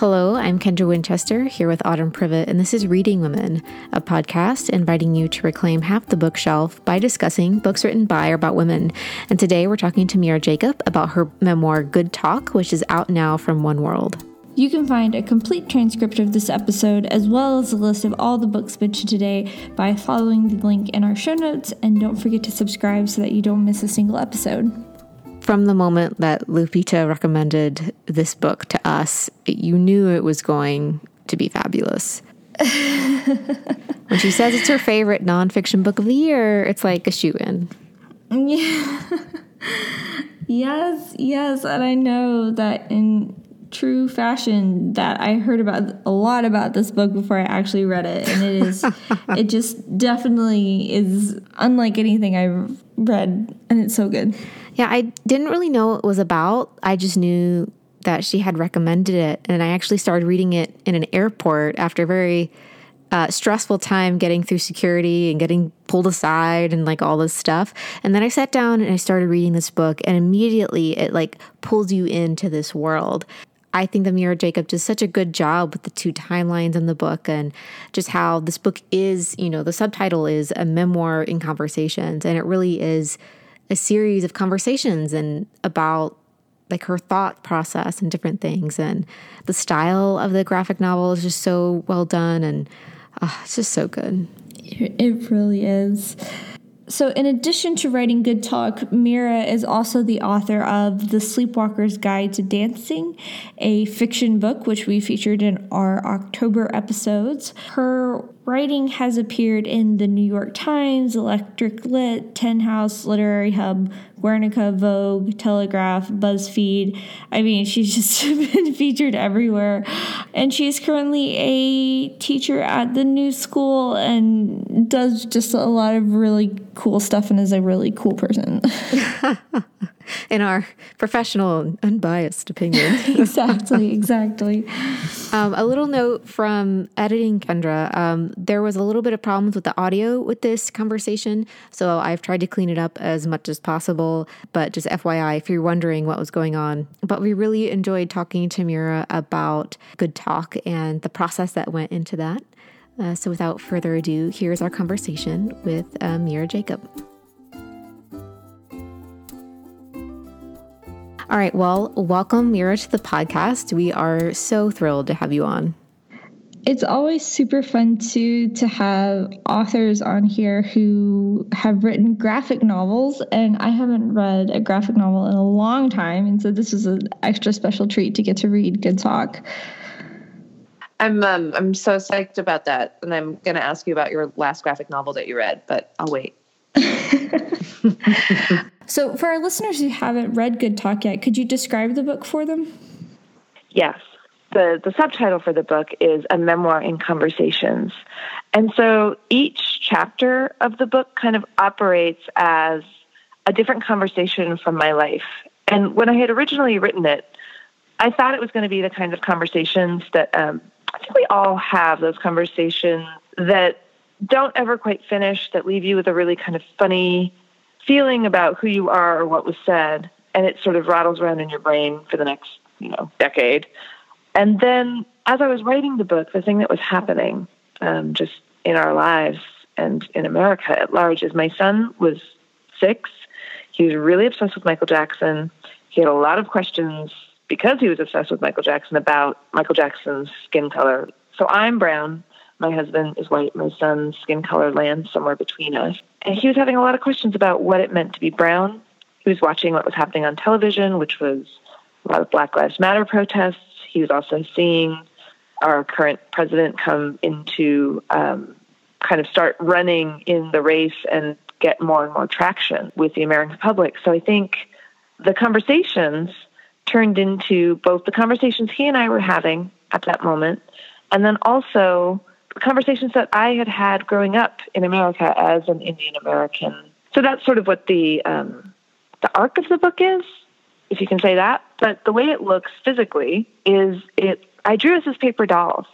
Hello, I'm Kendra Winchester here with Autumn Privett, and this is Reading Women, a podcast inviting you to reclaim half the bookshelf by discussing books written by or about women. And today we're talking to Mira Jacob about her memoir Good Talk, which is out now from One World. You can find a complete transcript of this episode as well as a list of all the books mentioned today by following the link in our show notes, and don't forget to subscribe so that you don't miss a single episode from the moment that Lupita recommended this book to us, you knew it was going to be fabulous. when she says it's her favorite nonfiction book of the year, it's like a shoe in. Yeah. yes, yes, and I know that in true fashion that I heard about a lot about this book before I actually read it and it is it just definitely is unlike anything I've read and it's so good. Yeah, I didn't really know what it was about. I just knew that she had recommended it. And I actually started reading it in an airport after a very uh, stressful time getting through security and getting pulled aside and like all this stuff. And then I sat down and I started reading this book, and immediately it like pulls you into this world. I think that Mira Jacob does such a good job with the two timelines in the book and just how this book is, you know, the subtitle is a memoir in conversations, and it really is a series of conversations and about like her thought process and different things. And the style of the graphic novel is just so well done and uh, it's just so good. It really is so, in addition to writing Good Talk, Mira is also the author of The Sleepwalker's Guide to Dancing, a fiction book which we featured in our October episodes. Her writing has appeared in the New York Times, Electric Lit, Tin House, Literary Hub, Guernica, Vogue, Telegraph, BuzzFeed. I mean, she's just been featured everywhere. And she's currently a teacher at the New School and does just a lot of really cool stuff and is a really cool person. in our professional, and unbiased opinion. exactly, exactly. Um, a little note from editing Kendra um, there was a little bit of problems with the audio with this conversation. So I've tried to clean it up as much as possible. But just FYI, if you're wondering what was going on, but we really enjoyed talking to Mira about Good Talk and the process that went into that. Uh, so without further ado, here's our conversation with uh, Mira Jacob. All right. Well, welcome, Mira, to the podcast. We are so thrilled to have you on. It's always super fun to to have authors on here who have written graphic novels, and I haven't read a graphic novel in a long time, and so this is an extra special treat to get to read Good Talk. I'm um, I'm so psyched about that, and I'm going to ask you about your last graphic novel that you read, but I'll wait. so, for our listeners who haven't read Good Talk yet, could you describe the book for them? Yes. The, the subtitle for the book is A Memoir in Conversations. And so each chapter of the book kind of operates as a different conversation from my life. And when I had originally written it, I thought it was going to be the kinds of conversations that um, I think we all have those conversations that don't ever quite finish, that leave you with a really kind of funny feeling about who you are or what was said, and it sort of rattles around in your brain for the next, you know, decade. And then as I was writing the book, the thing that was happening um, just in our lives and in America at large is my son was six. He was really obsessed with Michael Jackson. He had a lot of questions because he was obsessed with Michael Jackson about Michael Jackson's skin color. So I'm brown. My husband is white. My son's skin color lands somewhere between us. And he was having a lot of questions about what it meant to be brown. He was watching what was happening on television, which was a lot of Black Lives Matter protests. He was also seeing our current president come into um, kind of start running in the race and get more and more traction with the American public. So I think the conversations turned into both the conversations he and I were having at that moment, and then also conversations that I had had growing up in America as an Indian American. So that's sort of what the um, the arc of the book is, if you can say that. But the way it looks physically is it. I drew us as paper dolls,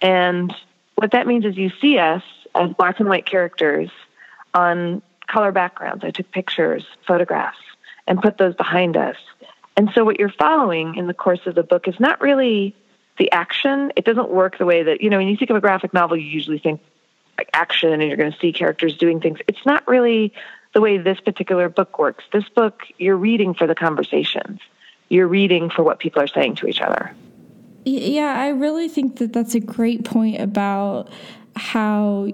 and what that means is you see us as black and white characters on color backgrounds. I took pictures, photographs, and put those behind us. And so what you're following in the course of the book is not really the action. It doesn't work the way that, you know, when you think of a graphic novel, you usually think like action and you're going to see characters doing things. It's not really the way this particular book works. This book, you're reading for the conversations, you're reading for what people are saying to each other. Yeah, I really think that that's a great point about how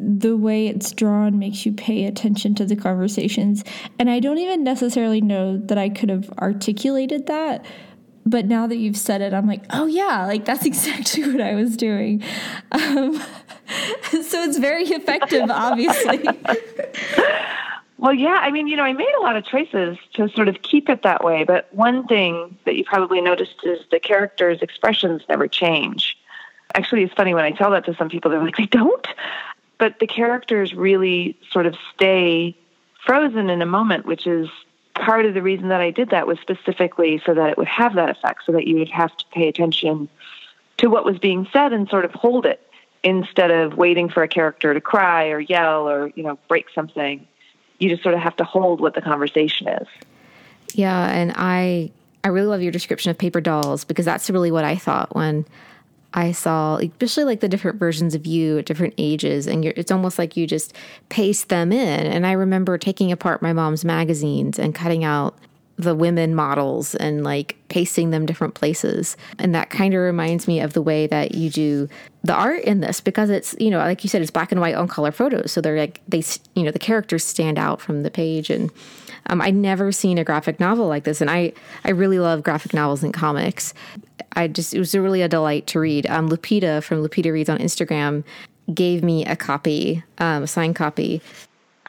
the way it's drawn makes you pay attention to the conversations. And I don't even necessarily know that I could have articulated that. But now that you've said it, I'm like, oh yeah, like that's exactly what I was doing. Um, so it's very effective, obviously. Well, yeah, I mean, you know, I made a lot of choices to sort of keep it that way. But one thing that you probably noticed is the characters' expressions never change. Actually, it's funny when I tell that to some people, they're like, they don't? But the characters really sort of stay frozen in a moment, which is part of the reason that I did that was specifically so that it would have that effect, so that you would have to pay attention to what was being said and sort of hold it instead of waiting for a character to cry or yell or, you know, break something you just sort of have to hold what the conversation is. Yeah, and I I really love your description of paper dolls because that's really what I thought when I saw, especially like the different versions of you at different ages, and it's almost like you just paste them in. And I remember taking apart my mom's magazines and cutting out the women models and like pasting them different places. And that kind of reminds me of the way that you do the art in this because it's, you know, like you said, it's black and white on color photos. So they're like, they, you know, the characters stand out from the page. And um, I'd never seen a graphic novel like this. And I, I really love graphic novels and comics. I just, it was really a delight to read. Um, Lupita from Lupita Reads on Instagram gave me a copy, um, a signed copy.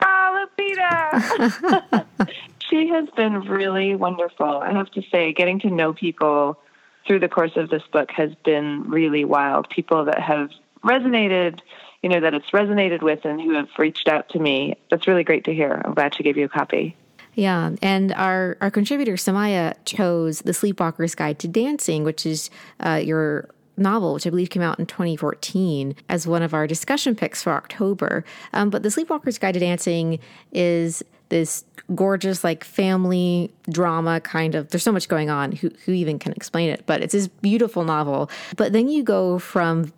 Oh, Lupita! she has been really wonderful. I have to say, getting to know people through the course of this book has been really wild. People that have resonated, you know, that it's resonated with and who have reached out to me. That's really great to hear. I'm glad she gave you a copy. Yeah, and our our contributor Samaya chose The Sleepwalker's Guide to Dancing, which is uh, your novel, which I believe came out in 2014, as one of our discussion picks for October. Um, but The Sleepwalker's Guide to Dancing is this gorgeous like family drama kind of there's so much going on who who even can explain it but it's this beautiful novel but then you go from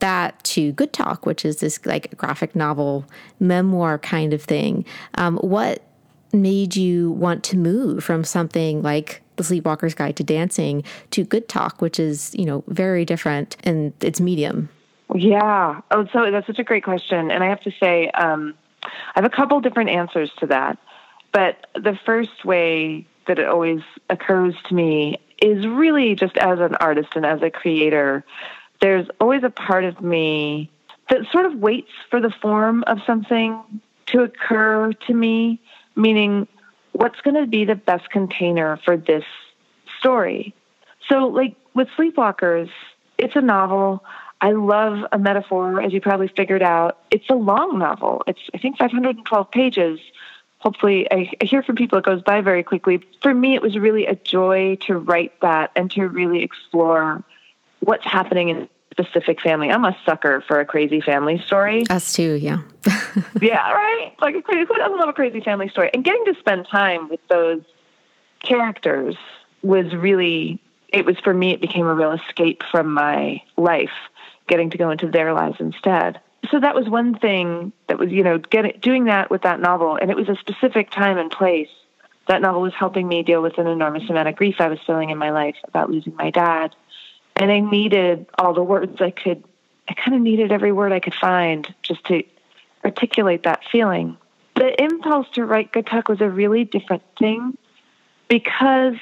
that to good talk which is this like graphic novel memoir kind of thing um, what made you want to move from something like the sleepwalker's guide to dancing to good talk which is you know very different in its medium. Yeah. Oh so that's such a great question. And i have to say um, I have a couple different answers to that. But the first way that it always occurs to me is really just as an artist and as a creator, there's always a part of me that sort of waits for the form of something to occur to me, meaning what's going to be the best container for this story. So, like with Sleepwalkers, it's a novel. I love a metaphor, as you probably figured out. It's a long novel. It's, I think, 512 pages. Hopefully, I, hear from people it goes by very quickly. For me, it was really a joy to write that and to really explore what's happening in specific family. I'm a sucker for a crazy family story. Us too, yeah. yeah, right? Like a crazy, who doesn't love a crazy family story? And getting to spend time with those characters was really, it was for me, it became a real escape from my life getting to go into their lives instead. So that was one thing that was, you know, getting doing that with that novel, and it was a specific time and place. That novel was helping me deal with an enormous amount of grief I was feeling in my life about losing my dad, and I needed all the words I could. I kind of needed every word I could find just to articulate that feeling. The impulse to write Good Talk was a really different thing because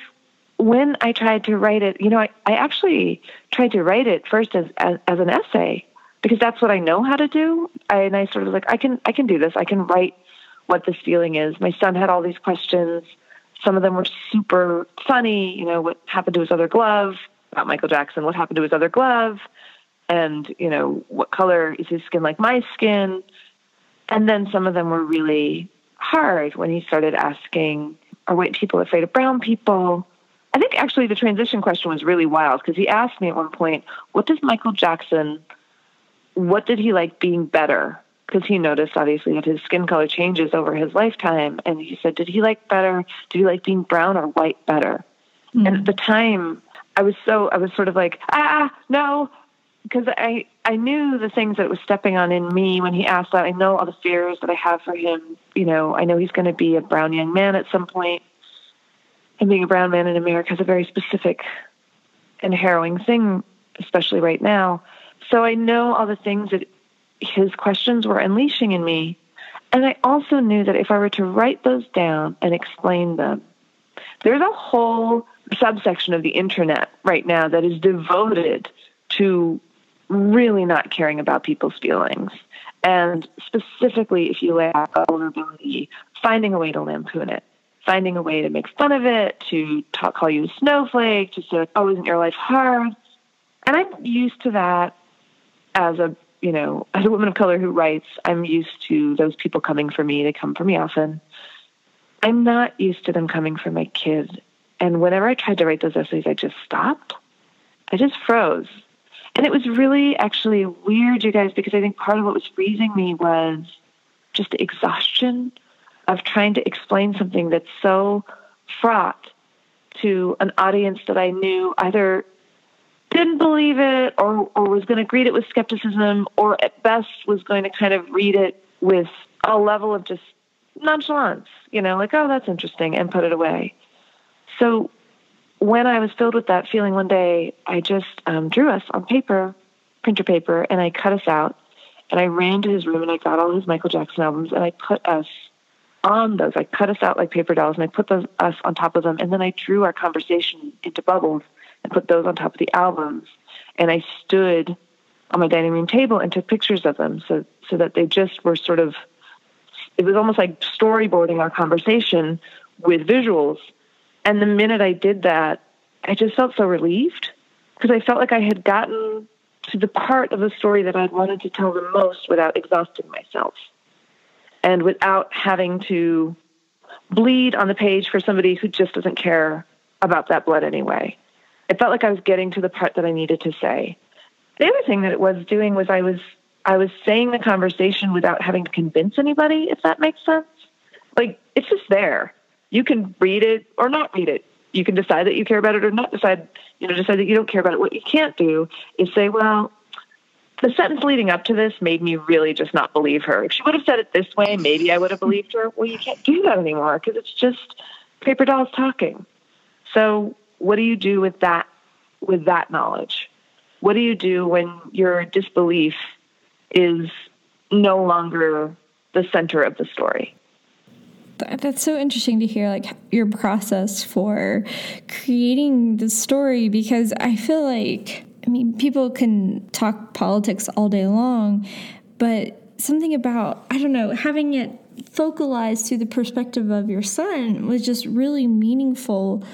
when I tried to write it, you know, I, I actually tried to write it first as, as, as an essay because that's what I know how to do. I, and I sort of like I can I can do this. I can write what this feeling is. My son had all these questions. Some of them were super funny. You know, what happened to his other glove? About Michael Jackson. What happened to his other glove? And you know, what color is his skin like my skin? And then some of them were really hard when he started asking, "Are white people afraid of brown people?" I think actually the transition question was really wild because he asked me at one point, "What does Michael Jackson? What did he like being better?" Because he noticed obviously that his skin color changes over his lifetime, and he said, "Did he like better? Did he like being brown or white better?" Mm-hmm. And at the time, I was so I was sort of like ah no because I I knew the things that was stepping on in me when he asked that. I know all the fears that I have for him. You know, I know he's going to be a brown young man at some point, and being a brown man in America is a very specific and harrowing thing, especially right now. So I know all the things that his questions were unleashing in me. And I also knew that if I were to write those down and explain them, there's a whole subsection of the internet right now that is devoted to really not caring about people's feelings. And specifically, if you out vulnerability, finding a way to lampoon it, finding a way to make fun of it, to talk, call you a snowflake, to say, oh, isn't your life hard? And I'm used to that as a you know, as a woman of color who writes, I'm used to those people coming for me. They come for me often. I'm not used to them coming for my kid. And whenever I tried to write those essays, I just stopped. I just froze. And it was really actually weird, you guys, because I think part of what was freezing me was just the exhaustion of trying to explain something that's so fraught to an audience that I knew either didn't believe it or, or was going to greet it with skepticism or at best was going to kind of read it with a level of just nonchalance, you know, like, oh, that's interesting, and put it away. So when I was filled with that feeling one day, I just um, drew us on paper, printer paper, and I cut us out. And I ran to his room and I got all his Michael Jackson albums and I put us on those. I cut us out like paper dolls and I put those, us on top of them. And then I drew our conversation into bubbles and put those on top of the albums. And I stood on my dining room table and took pictures of them so so that they just were sort of it was almost like storyboarding our conversation with visuals and the minute I did that, I just felt so relieved because I felt like I had gotten to the part of the story that I'd wanted to tell the most without exhausting myself and without having to bleed on the page for somebody who just doesn't care about that blood anyway. It felt like I was getting to the part that I needed to say. The other thing that it was doing was I was I was saying the conversation without having to convince anybody, if that makes sense. Like it's just there you can read it or not read it. You can decide that you care about it or not decide, you know, decide that you don't care about it. What you can't do is say, well, the sentence leading up to this made me really just not believe her. If she would have said it this way, maybe I would have believed her. Well, you can't do that anymore because it's just paper dolls talking. So, what do you do with that with that knowledge? What do you do when your disbelief is no longer the center of the story? That's so interesting to hear like your process for creating the story because I feel like I mean people can talk politics all day long but something about I don't know having it focalized through the perspective of your son was just really meaningful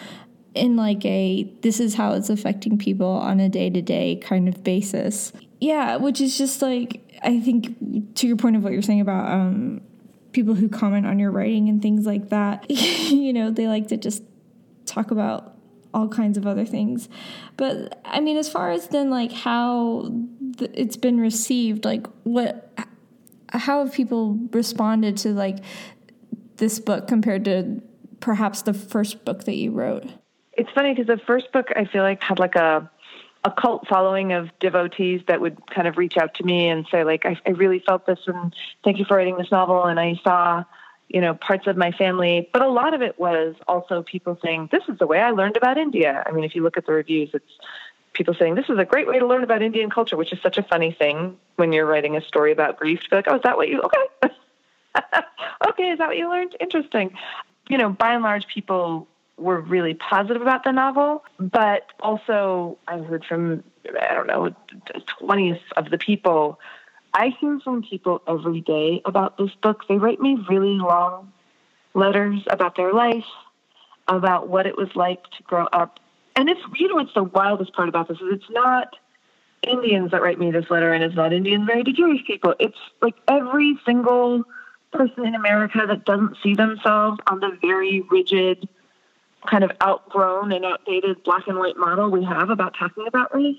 in like a this is how it's affecting people on a day-to-day kind of basis. Yeah, which is just like I think to your point of what you're saying about um people who comment on your writing and things like that, you know, they like to just talk about all kinds of other things. But I mean, as far as then like how th- it's been received, like what, how have people responded to like this book compared to perhaps the first book that you wrote? It's funny because the first book I feel like had like a a cult following of devotees that would kind of reach out to me and say like I, I really felt this and thank you for writing this novel. And I saw you know parts of my family but a lot of it was also people saying this is the way I learned about India. I mean if you look at the reviews it's people saying this is a great way to learn about Indian culture which is such a funny thing when you're writing a story about grief to be like oh is that what you okay. Okay is that what you learned? Interesting. You know by and large people were really positive about the novel, but also I heard from I don't know twentieth of the people. I hear from people every day about this book. They write me really long letters about their life, about what it was like to grow up. And it's you know it's the wildest part about this is it's not Indians that write me this letter, and it's not Indian very Jewish people. It's like every single person in America that doesn't see themselves on the very rigid kind of outgrown and outdated black and white model we have about talking about race.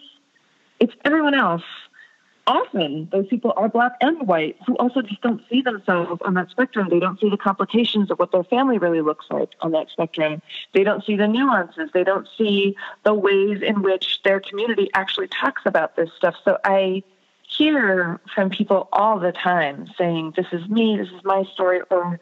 It's everyone else often those people are black and white who also just don't see themselves on that spectrum. They don't see the complications of what their family really looks like on that spectrum. They don't see the nuances. They don't see the ways in which their community actually talks about this stuff. So I hear from people all the time saying, This is me, this is my story, or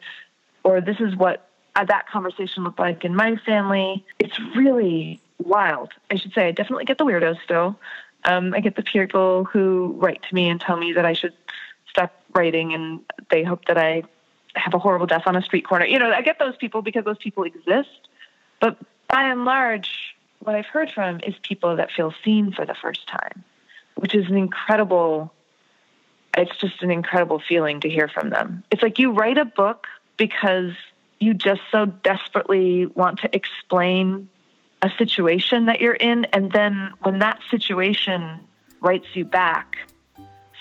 or this is what that conversation looked like in my family. It's really wild. I should say I definitely get the weirdos still. Um, I get the people who write to me and tell me that I should stop writing and they hope that I have a horrible death on a street corner. You know, I get those people because those people exist. But by and large, what I've heard from is people that feel seen for the first time, which is an incredible, it's just an incredible feeling to hear from them. It's like you write a book because you just so desperately want to explain a situation that you're in. And then when that situation writes you back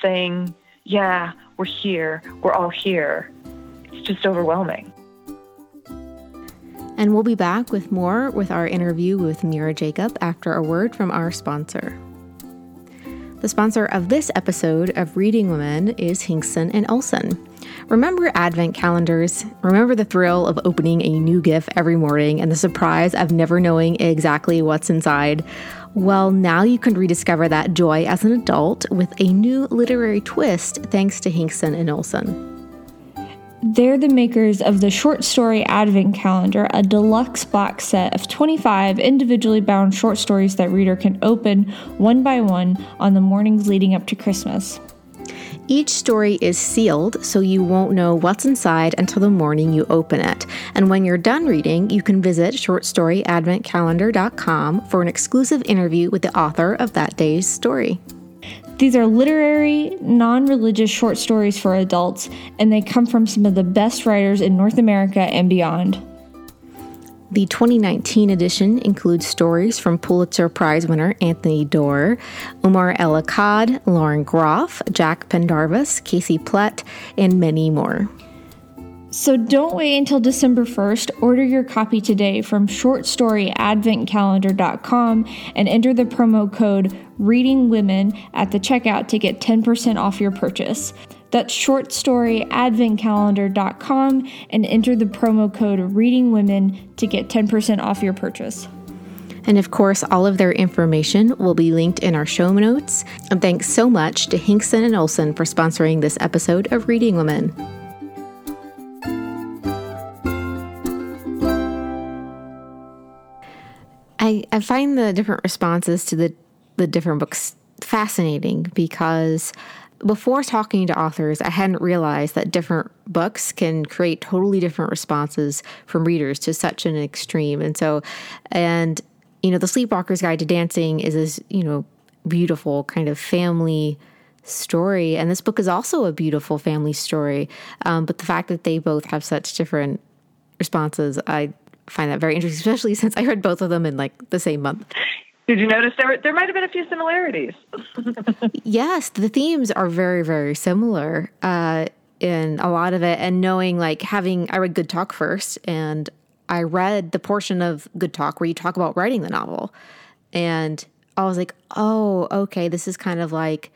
saying, Yeah, we're here, we're all here, it's just overwhelming. And we'll be back with more with our interview with Mira Jacob after a word from our sponsor. The sponsor of this episode of Reading Women is Hingston and Olsen. Remember Advent calendars? Remember the thrill of opening a new gift every morning and the surprise of never knowing exactly what's inside? Well, now you can rediscover that joy as an adult with a new literary twist thanks to Hingston and Olsen. They're the makers of the short story Advent Calendar, a deluxe box set of 25 individually bound short stories that reader can open one by one on the mornings leading up to Christmas. Each story is sealed, so you won't know what's inside until the morning you open it. And when you're done reading, you can visit shortstoryadventcalendar.com for an exclusive interview with the author of that day's story. These are literary, non religious short stories for adults, and they come from some of the best writers in North America and beyond. The 2019 edition includes stories from Pulitzer Prize winner Anthony Doerr, Omar El Akkad, Lauren Groff, Jack Pendarvis, Casey Plett, and many more. So don't wait until December 1st. Order your copy today from shortstoryadventcalendar.com and enter the promo code Reading Women at the checkout to get 10% off your purchase. That's shortstoryadventcalendar.com and enter the promo code Reading Women to get 10% off your purchase. And of course, all of their information will be linked in our show notes. And thanks so much to Hingston and Olsen for sponsoring this episode of Reading Women. I, I find the different responses to the, the different books fascinating because before talking to authors, I hadn't realized that different books can create totally different responses from readers to such an extreme. And so, and, you know, The Sleepwalker's Guide to Dancing is this, you know, beautiful kind of family story. And this book is also a beautiful family story. Um, but the fact that they both have such different responses, I find that very interesting, especially since I read both of them in like the same month. Did you notice there there might have been a few similarities? yes, the themes are very very similar uh, in a lot of it, and knowing like having I read Good Talk first, and I read the portion of Good Talk where you talk about writing the novel, and I was like, oh, okay, this is kind of like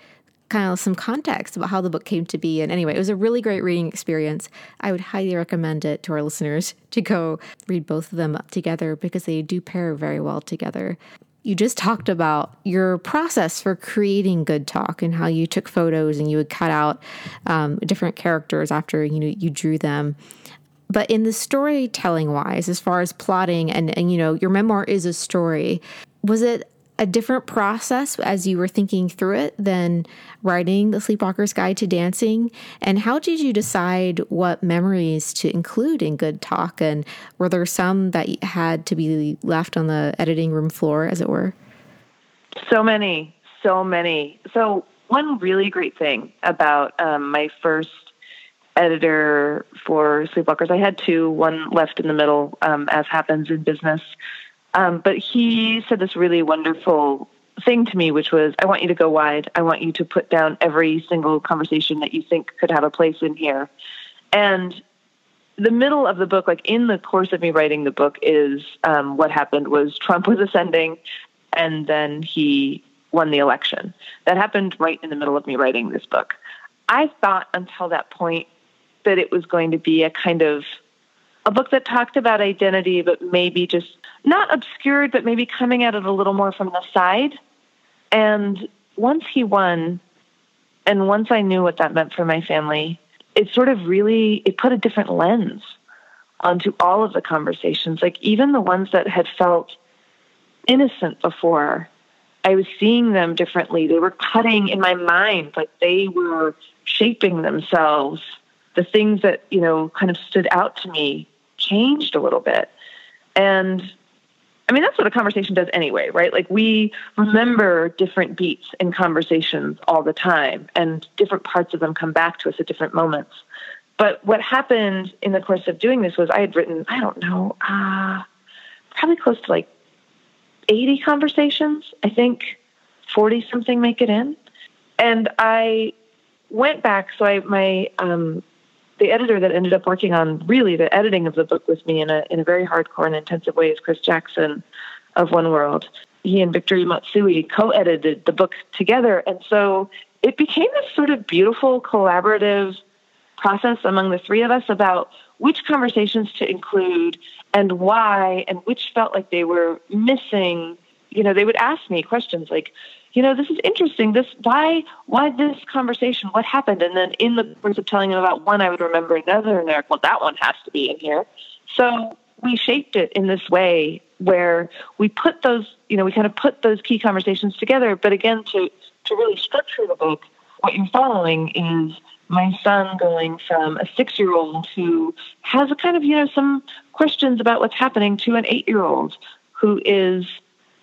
kind of some context about how the book came to be. And anyway, it was a really great reading experience. I would highly recommend it to our listeners to go read both of them together because they do pair very well together you just talked about your process for creating good talk and how you took photos and you would cut out um, different characters after you know you drew them. But in the storytelling wise as far as plotting and and you know your memoir is a story was it a different process as you were thinking through it than writing The Sleepwalker's Guide to Dancing? And how did you decide what memories to include in Good Talk? And were there some that had to be left on the editing room floor, as it were? So many, so many. So, one really great thing about um, my first editor for Sleepwalkers, I had two, one left in the middle, um, as happens in business. Um, but he said this really wonderful thing to me, which was, I want you to go wide. I want you to put down every single conversation that you think could have a place in here. And the middle of the book, like in the course of me writing the book, is um, what happened was Trump was ascending, and then he won the election. That happened right in the middle of me writing this book. I thought until that point that it was going to be a kind of a book that talked about identity, but maybe just not obscured, but maybe coming at it a little more from the side. And once he won, and once I knew what that meant for my family, it sort of really it put a different lens onto all of the conversations. Like even the ones that had felt innocent before, I was seeing them differently. They were cutting in my mind, like they were shaping themselves. The things that, you know, kind of stood out to me changed a little bit. And I mean, that's what a conversation does anyway, right? Like we remember different beats in conversations all the time, and different parts of them come back to us at different moments. But what happened in the course of doing this was I had written, I don't know, uh, probably close to like 80 conversations. I think 40 something make it in. And I went back, so I, my, um, the editor that ended up working on really the editing of the book with me in a in a very hardcore and intensive way is Chris Jackson of One World. He and Victory Matsui co-edited the book together, and so it became this sort of beautiful collaborative process among the three of us about which conversations to include and why, and which felt like they were missing. You know, they would ask me questions like, you know, this is interesting. This why why this conversation? What happened? And then in the course of telling them about one, I would remember another, and they're like, well, that one has to be in here. So we shaped it in this way where we put those, you know, we kind of put those key conversations together. But again, to to really structure the book, what you're following is my son going from a six year old who has a kind of, you know, some questions about what's happening to an eight year old who is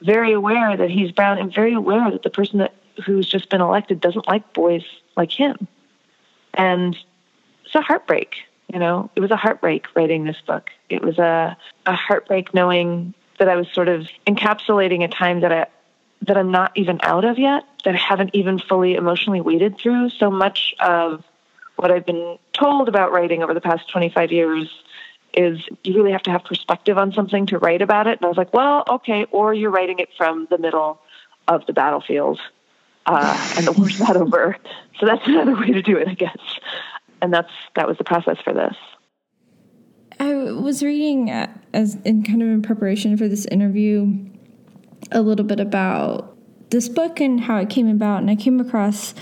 very aware that he's brown and very aware that the person that who's just been elected doesn't like boys like him. And it's a heartbreak, you know. It was a heartbreak writing this book. It was a, a heartbreak knowing that I was sort of encapsulating a time that I that I'm not even out of yet, that I haven't even fully emotionally waded through. So much of what I've been told about writing over the past 25 years is you really have to have perspective on something to write about it. And I was like, well, okay, or you're writing it from the middle of the battlefield uh, and the war's not over. So that's another way to do it, I guess. And that's that was the process for this. I was reading uh, as in kind of in preparation for this interview a little bit about this book and how it came about, and I came across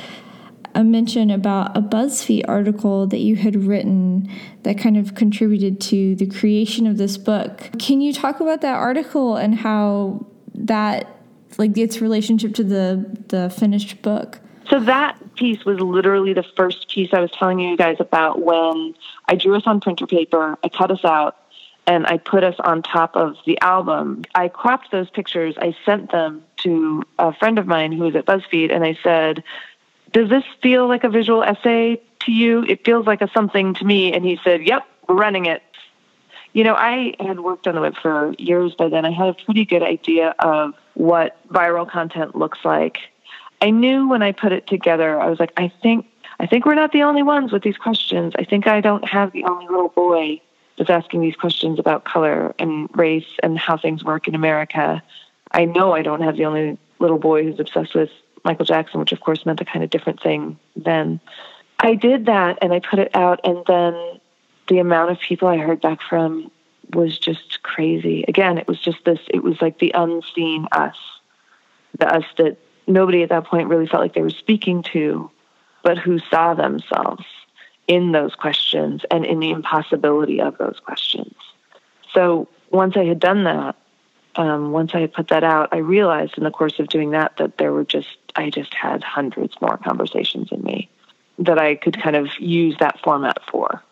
a mention about a BuzzFeed article that you had written that kind of contributed to the creation of this book. Can you talk about that article and how that like its relationship to the the finished book? So that piece was literally the first piece I was telling you guys about when I drew us on printer paper, I cut us out, and I put us on top of the album. I cropped those pictures, I sent them to a friend of mine who was at BuzzFeed, and I said, does this feel like a visual essay to you? It feels like a something to me. And he said, yep, we're running it. You know, I had worked on the web for years by then. I had a pretty good idea of what viral content looks like. I knew when I put it together, I was like, I think I think we're not the only ones with these questions. I think I don't have the only little boy that's asking these questions about color and race and how things work in America. I know I don't have the only little boy who's obsessed with Michael Jackson, which of course meant a kind of different thing then. I did that and I put it out, and then the amount of people I heard back from was just crazy. Again, it was just this, it was like the unseen us, the us that nobody at that point really felt like they were speaking to, but who saw themselves in those questions and in the impossibility of those questions. So once I had done that, um, once I had put that out, I realized in the course of doing that that there were just, I just had hundreds more conversations in me that I could kind of use that format for.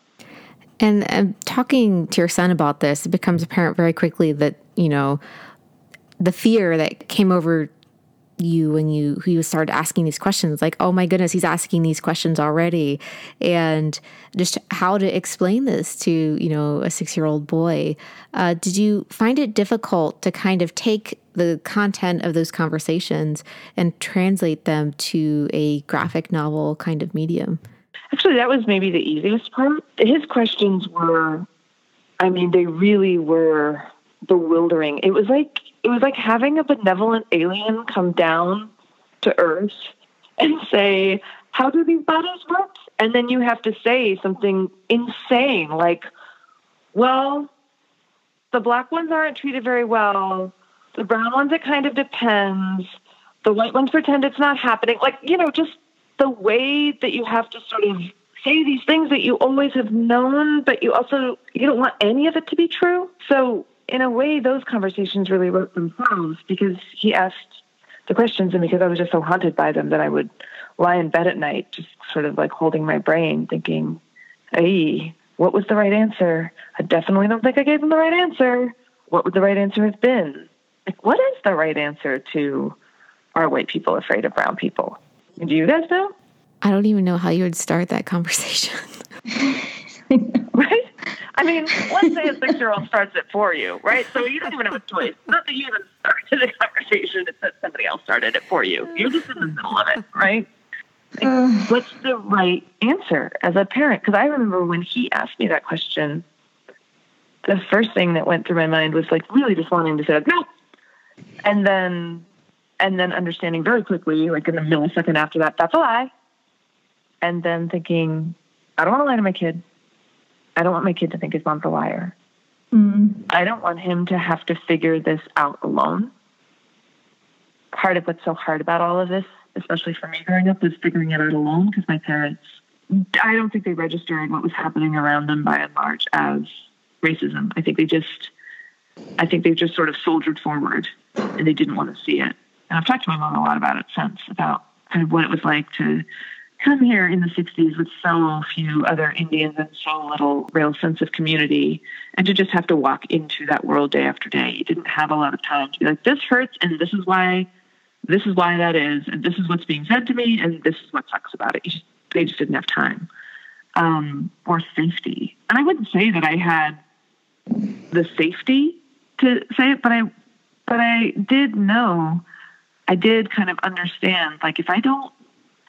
And uh, talking to your son about this, it becomes apparent very quickly that, you know, the fear that came over you when you who you started asking these questions like oh my goodness he's asking these questions already. And just how to explain this to you know a six year old boy. Uh, did you find it difficult to kind of take the content of those conversations and translate them to a graphic novel kind of medium? Actually that was maybe the easiest part. His questions were i mean they really were bewildering. It was like it was like having a benevolent alien come down to earth and say, How do these bodies work? And then you have to say something insane like, Well, the black ones aren't treated very well. The brown ones, it kind of depends. The white ones pretend it's not happening. Like, you know, just the way that you have to sort of say these things that you always have known, but you also you don't want any of it to be true. So in a way, those conversations really wrote themselves because he asked the questions, and because I was just so haunted by them that I would lie in bed at night, just sort of like holding my brain, thinking, "Hey, what was the right answer? I definitely don't think I gave him the right answer. What would the right answer have been? Like, what is the right answer to are white people afraid of brown people? Do you guys know? I don't even know how you would start that conversation. I mean, let's say a six year old starts it for you, right? So you don't even have a choice. Not that you even started the conversation, it's that somebody else started it for you. You're just in the middle of it, right? Like, what's the right answer as a parent? Because I remember when he asked me that question, the first thing that went through my mind was like really just wanting to say, like, no. And then and then understanding very quickly, like in the millisecond after that, that's a lie. And then thinking, I don't want to lie to my kid. I don't want my kid to think his mom's a liar. Mm. I don't want him to have to figure this out alone. Part of what's so hard about all of this, especially for me growing up, was figuring it out alone because my parents, I don't think they registered what was happening around them by and large as racism. I think they just, I think they just sort of soldiered forward and they didn't want to see it. And I've talked to my mom a lot about it since, about kind of what it was like to come here in the 60s with so few other Indians and so little real sense of community, and to just have to walk into that world day after day. You didn't have a lot of time to be like, this hurts, and this is why, this is why that is, and this is what's being said to me, and this is what sucks about it. Just, they just didn't have time um, or safety. And I wouldn't say that I had the safety to say it, but I, but I did know I did kind of understand like if I don't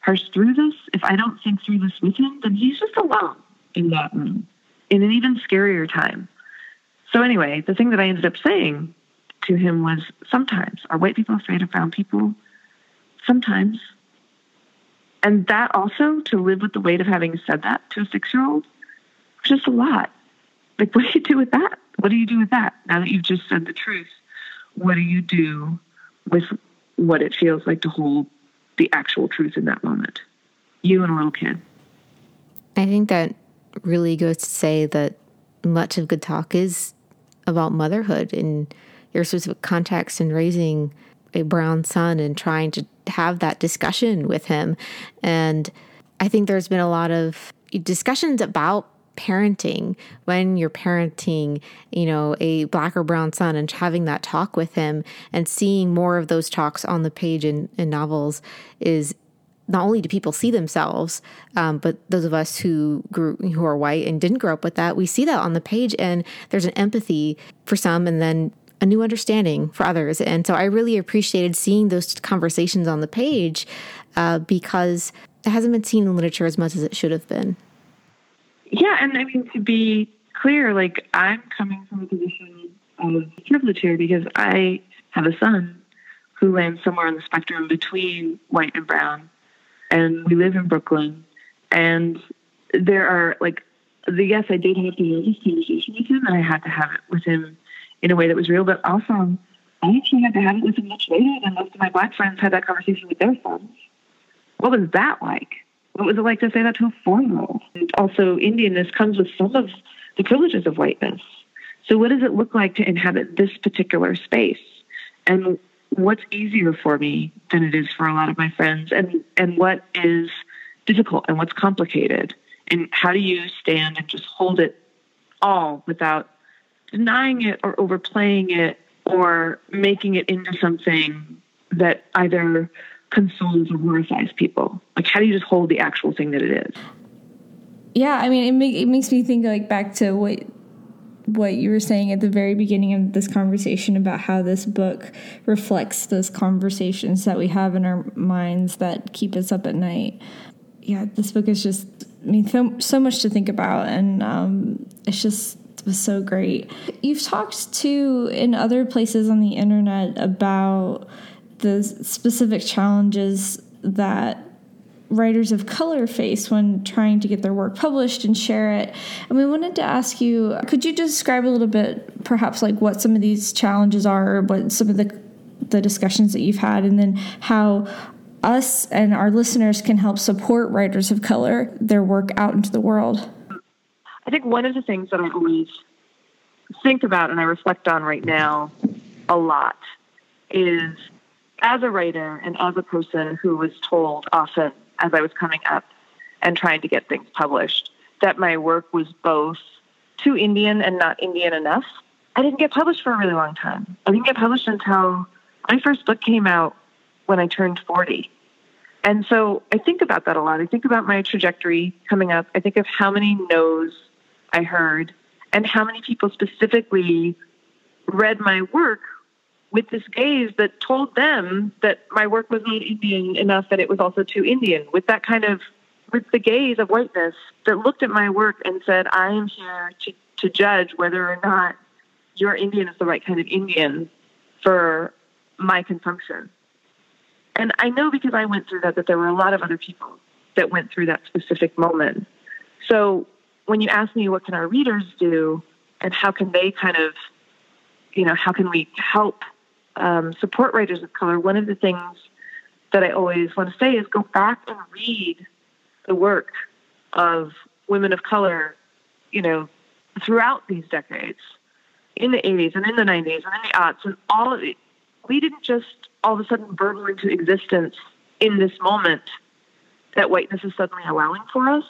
parse through this, if I don't think through this with him, then he's just alone in that room in an even scarier time. So anyway, the thing that I ended up saying to him was sometimes are white people afraid of brown people? Sometimes. And that also to live with the weight of having said that to a six year old just a lot. Like what do you do with that? What do you do with that? Now that you've just said the truth, what do you do with what it feels like to hold the actual truth in that moment. You and a little kid. I think that really goes to say that much of Good Talk is about motherhood and your specific context and raising a brown son and trying to have that discussion with him. And I think there's been a lot of discussions about parenting when you're parenting, you know, a black or brown son and having that talk with him and seeing more of those talks on the page in, in novels is not only do people see themselves, um, but those of us who grew who are white and didn't grow up with that, we see that on the page, and there's an empathy for some, and then a new understanding for others. And so I really appreciated seeing those conversations on the page uh, because it hasn't been seen in literature as much as it should have been. Yeah, and I mean to be clear, like I'm coming from a position of privilege here because I have a son who lands somewhere on the spectrum between white and brown, and we live in Brooklyn, and there are like the yes, I did have to have this conversation with him, and I had to have it with him in a way that was real, but also I actually had to have it with him much later than most of my black friends had that conversation with their sons. What was that like? What was it like to say that to a old? Also, Indianness comes with some of the privileges of whiteness. So, what does it look like to inhabit this particular space? And what's easier for me than it is for a lot of my friends? And, and what is difficult and what's complicated? And how do you stand and just hold it all without denying it or overplaying it or making it into something that either consoles or horrifies people? Like, how do you just hold the actual thing that it is? Yeah, I mean, it, make, it makes me think like back to what what you were saying at the very beginning of this conversation about how this book reflects those conversations that we have in our minds that keep us up at night. Yeah, this book is just, I mean, so, so much to think about, and um, it's just was so great. You've talked to in other places on the internet about the specific challenges that writers of color face when trying to get their work published and share it. And we wanted to ask you could you describe a little bit, perhaps, like what some of these challenges are, or what some of the the discussions that you've had, and then how us and our listeners can help support writers of color, their work out into the world? I think one of the things that I always think about and I reflect on right now a lot is as a writer and as a person who was told often as I was coming up and trying to get things published that my work was both too Indian and not Indian enough. I didn't get published for a really long time. I didn't get published until my first book came out when I turned 40. And so I think about that a lot. I think about my trajectory coming up. I think of how many no's I heard and how many people specifically read my work with this gaze that told them that my work was not Indian enough that it was also too Indian, with that kind of with the gaze of whiteness that looked at my work and said, I am here to, to judge whether or not your Indian is the right kind of Indian for my consumption. And I know because I went through that that there were a lot of other people that went through that specific moment. So when you ask me what can our readers do and how can they kind of, you know, how can we help um, support writers of color, one of the things that I always want to say is go back and read the work of women of color, you know, throughout these decades, in the 80s and in the 90s and in the aughts and all of it. We didn't just all of a sudden burble into existence in this moment that whiteness is suddenly allowing for us.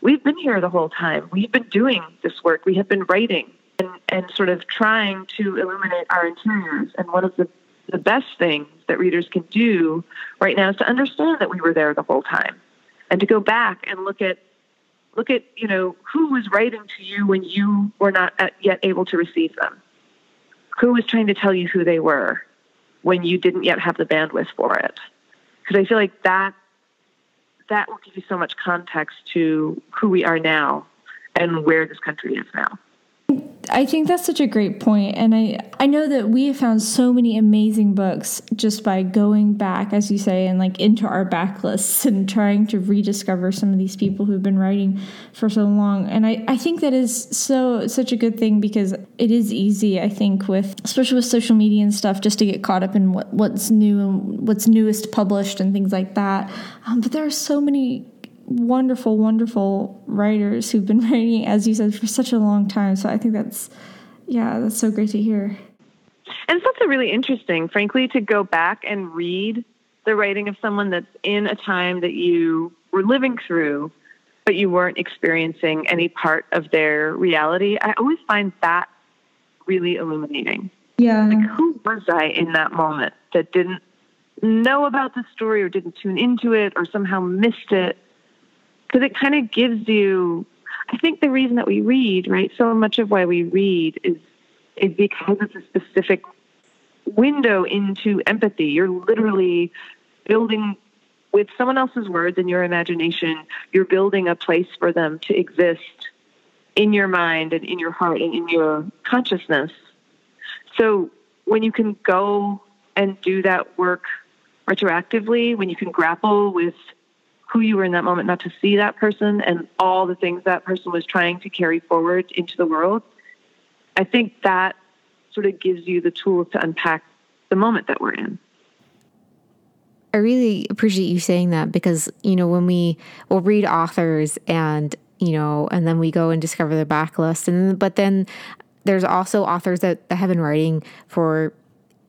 We've been here the whole time. We've been doing this work. We have been writing and, and sort of trying to illuminate our interiors. And one of the, the best things that readers can do right now is to understand that we were there the whole time and to go back and look at look at you know who was writing to you when you were not yet able to receive them who was trying to tell you who they were when you didn't yet have the bandwidth for it. Because I feel like that that will give you so much context to who we are now and where this country is now. I think that's such a great point, and I I know that we have found so many amazing books just by going back, as you say, and like into our backlists and trying to rediscover some of these people who've been writing for so long. And I I think that is so such a good thing because it is easy, I think, with especially with social media and stuff, just to get caught up in what what's new and what's newest published and things like that. Um, but there are so many wonderful, wonderful writers who've been writing, as you said, for such a long time. So I think that's, yeah, that's so great to hear. And it's also really interesting, frankly, to go back and read the writing of someone that's in a time that you were living through, but you weren't experiencing any part of their reality. I always find that really illuminating. Yeah. Like, who was I in that moment that didn't know about the story or didn't tune into it or somehow missed it? Because it kind of gives you i think the reason that we read right so much of why we read is is because it's a specific window into empathy. You're literally building with someone else's words and your imagination you're building a place for them to exist in your mind and in your heart and in your consciousness. So when you can go and do that work retroactively when you can grapple with who you were in that moment, not to see that person and all the things that person was trying to carry forward into the world. I think that sort of gives you the tools to unpack the moment that we're in. I really appreciate you saying that because, you know, when we will read authors and, you know, and then we go and discover their backlist and but then there's also authors that, that have been writing for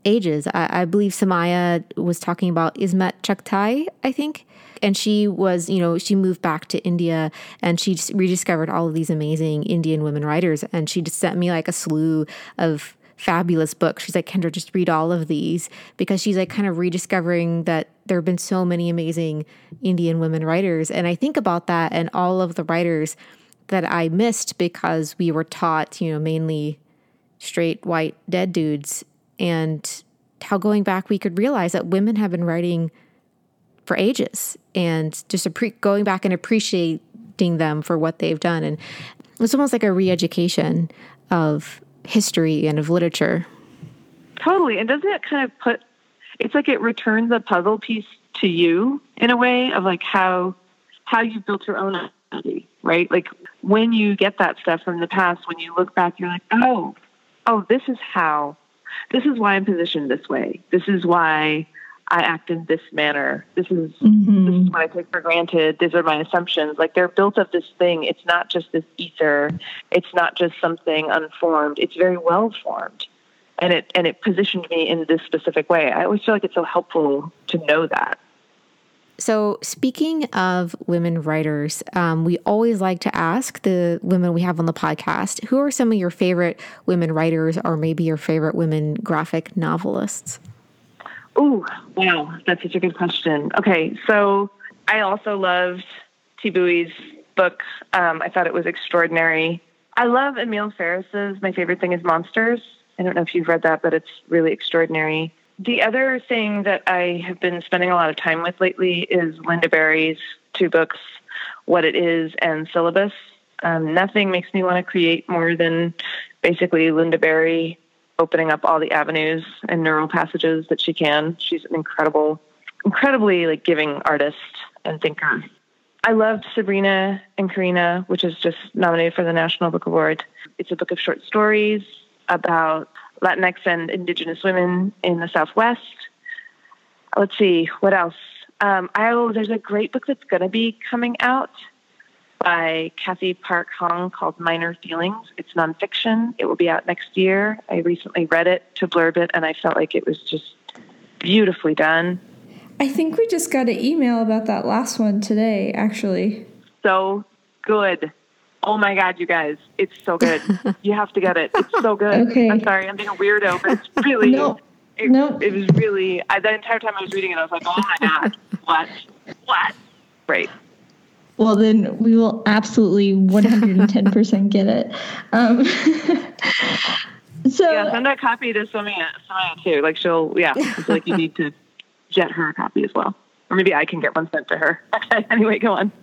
ages. I, I believe Samaya was talking about Ismat Chughtai, I think and she was, you know, she moved back to India and she rediscovered all of these amazing Indian women writers. And she just sent me like a slew of fabulous books. She's like, Kendra, just read all of these because she's like kind of rediscovering that there have been so many amazing Indian women writers. And I think about that and all of the writers that I missed because we were taught, you know, mainly straight white dead dudes and how going back we could realize that women have been writing for ages and just appre- going back and appreciating them for what they've done. And it's almost like a re education of history and of literature. Totally. And doesn't it kind of put, it's like it returns a puzzle piece to you in a way of like how how you built your own identity, right? Like when you get that stuff from the past, when you look back, you're like, oh, oh, this is how, this is why I'm positioned this way. This is why I act in this manner. This is mm-hmm. this is what I take for granted. These are my assumptions. Like they're built of this thing. It's not just this ether. It's not just something unformed. It's very well formed, and it and it positioned me in this specific way. I always feel like it's so helpful to know that. So, speaking of women writers, um, we always like to ask the women we have on the podcast who are some of your favorite women writers or maybe your favorite women graphic novelists? Oh, wow. That's such a good question. Okay. So, I also loved Thi Bui's book. Um, I thought it was extraordinary. I love Emil Ferris's My Favorite Thing is Monsters. I don't know if you've read that, but it's really extraordinary. The other thing that I have been spending a lot of time with lately is Lynda Barry's two books, What It Is and Syllabus. Um, nothing makes me want to create more than basically Lynda Barry opening up all the avenues and neural passages that she can. She's an incredible, incredibly like giving artist and thinker. I loved Sabrina and Corina, which is just nominated for the National Book Award. It's a book of short stories about Latinx and Indigenous women in the Southwest. Let's see, what else? Um, I, oh, there's a great book that's going to be coming out by Cathy Park Hong called Minor Feelings. It's nonfiction. It will be out next year. I recently read it to blurb it, and I felt like it was just beautifully done. I think we just got an email about that last one today, actually. So good. Oh my God, you guys, it's so good. you have to get it. It's so good. Okay. I'm sorry, I'm being a weirdo, but it's really, no. It, no. it was really, I, the entire time I was reading it, I was like, oh my God, what? What? Great. Well, then we will absolutely 110% get it. Um, so yeah, send a copy to Samia, Samia too. Like she'll, yeah, I feel like you need to get her a copy as well, or maybe I can get one sent to her. Okay, anyway, go on.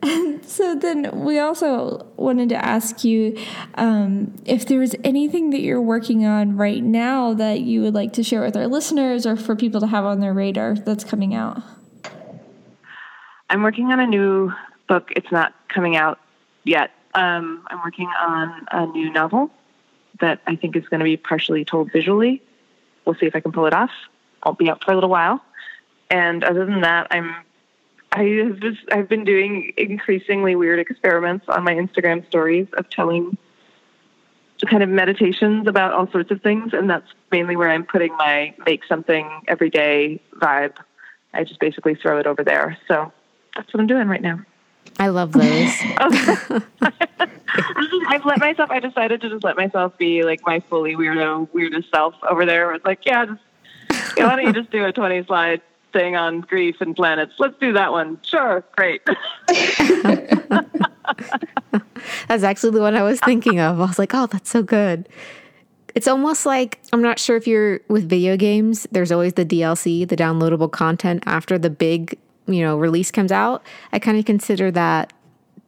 And so then we also wanted to ask you um, if there was anything that you're working on right now that you would like to share with our listeners or for people to have on their radar that's coming out. I'm working on a new book. It's not coming out yet. Um, I'm working on a new novel that I think is going to be partially told visually. We'll see if I can pull it off. I'll be out for a little while. And other than that, I'm I have just I've been doing increasingly weird experiments on my Instagram stories of telling kind of meditations about all sorts of things, and that's mainly where I'm putting my make something every day vibe. I just basically throw it over there. So that's what I'm doing right now. I love those. I've let myself. I decided to just let myself be like my fully weirdo, weirdest self over there. It's like, yeah, just why don't you just do a 20 slide thing on grief and planets. Let's do that one. Sure, great. that's actually the one I was thinking of. I was like, oh, that's so good. It's almost like I'm not sure if you're with video games, there's always the DLC, the downloadable content after the big, you know, release comes out. I kind of consider that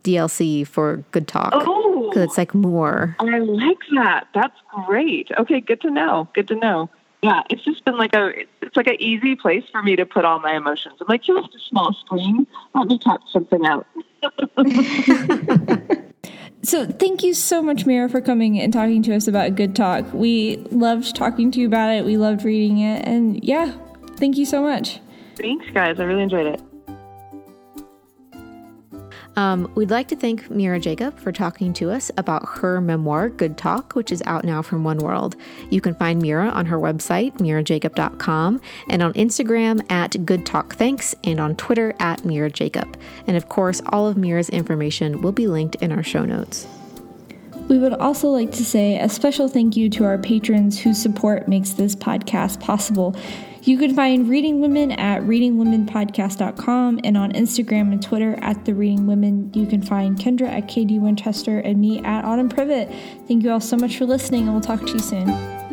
DLC for Good Talk. Oh, because it's like more. I like that. That's great. Okay, good to know. Good to know yeah, it's just been like a it's like an easy place for me to put all my emotions. I'm like, here's a small screen. Let me talk something out. so thank you so much, Mira, for coming and talking to us about Good Talk. We loved talking to you about it. We loved reading it, and yeah, thank you so much. Thanks, guys. I really enjoyed it. Um, we'd like to thank Mira Jacob for talking to us about her memoir, Good Talk, which is out now from One World. You can find Mira on her website, mirajacob.com, and on Instagram at Good Talk Thanks, and on Twitter at Mira Jacob. And of course, all of Mira's information will be linked in our show notes. We would also like to say a special thank you to our patrons whose support makes this podcast possible. You can find Reading Women at readingwomenpodcast.com and on Instagram and Twitter at The Reading Women. You can find Kendra at KD Winchester and me at Autumn Privett. Thank you all so much for listening, and we'll talk to you soon.